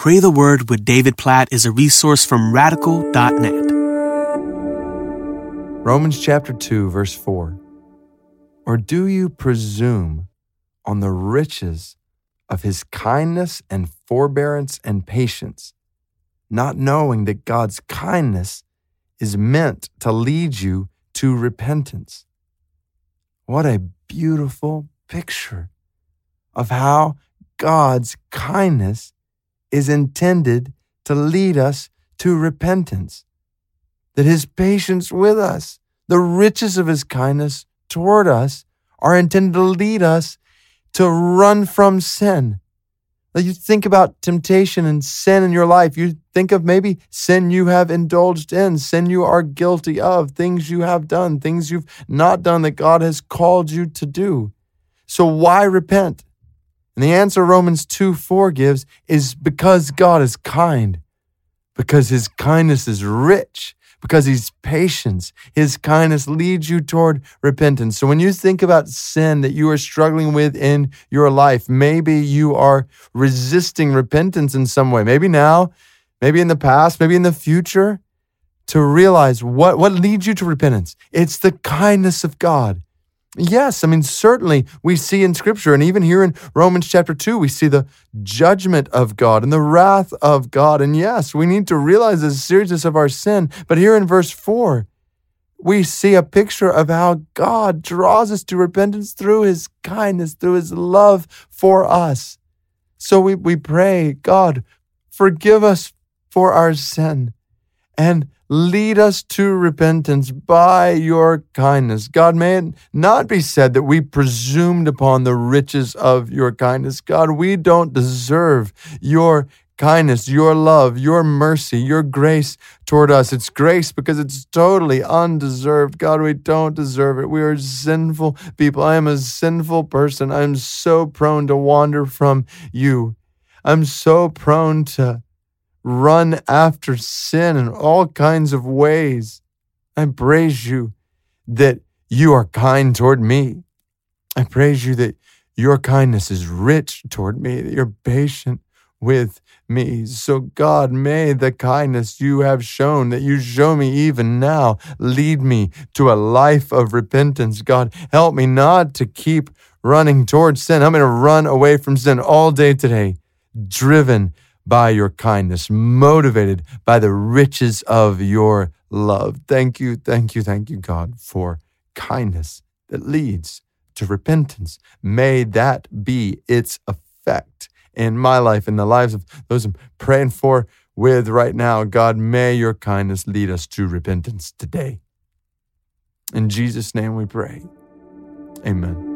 Pray the Word with David Platt is a resource from radical.net. Romans chapter 2, verse 4. Or do you presume on the riches of his kindness and forbearance and patience, not knowing that God's kindness is meant to lead you to repentance? What a beautiful picture of how God's kindness is intended to lead us to repentance. That his patience with us, the riches of his kindness toward us, are intended to lead us to run from sin. Now you think about temptation and sin in your life. You think of maybe sin you have indulged in, sin you are guilty of, things you have done, things you've not done that God has called you to do. So why repent? And the answer Romans 2 4 gives is because God is kind, because his kindness is rich, because he's patient. His kindness leads you toward repentance. So when you think about sin that you are struggling with in your life, maybe you are resisting repentance in some way. Maybe now, maybe in the past, maybe in the future, to realize what, what leads you to repentance. It's the kindness of God. Yes, I mean, certainly we see in Scripture, and even here in Romans chapter 2, we see the judgment of God and the wrath of God. And yes, we need to realize the seriousness of our sin. But here in verse 4, we see a picture of how God draws us to repentance through his kindness, through his love for us. So we, we pray, God, forgive us for our sin and Lead us to repentance by your kindness. God, may it not be said that we presumed upon the riches of your kindness. God, we don't deserve your kindness, your love, your mercy, your grace toward us. It's grace because it's totally undeserved. God, we don't deserve it. We are sinful people. I am a sinful person. I'm so prone to wander from you. I'm so prone to run after sin in all kinds of ways. I praise you that you are kind toward me. I praise you that your kindness is rich toward me, that you're patient with me. So, God, may the kindness you have shown, that you show me even now, lead me to a life of repentance. God, help me not to keep running towards sin. I'm going to run away from sin all day today, driven by your kindness, motivated by the riches of your love. Thank you, thank you, thank you, God, for kindness that leads to repentance. May that be its effect in my life, in the lives of those I'm praying for with right now. God, may your kindness lead us to repentance today. In Jesus' name we pray. Amen.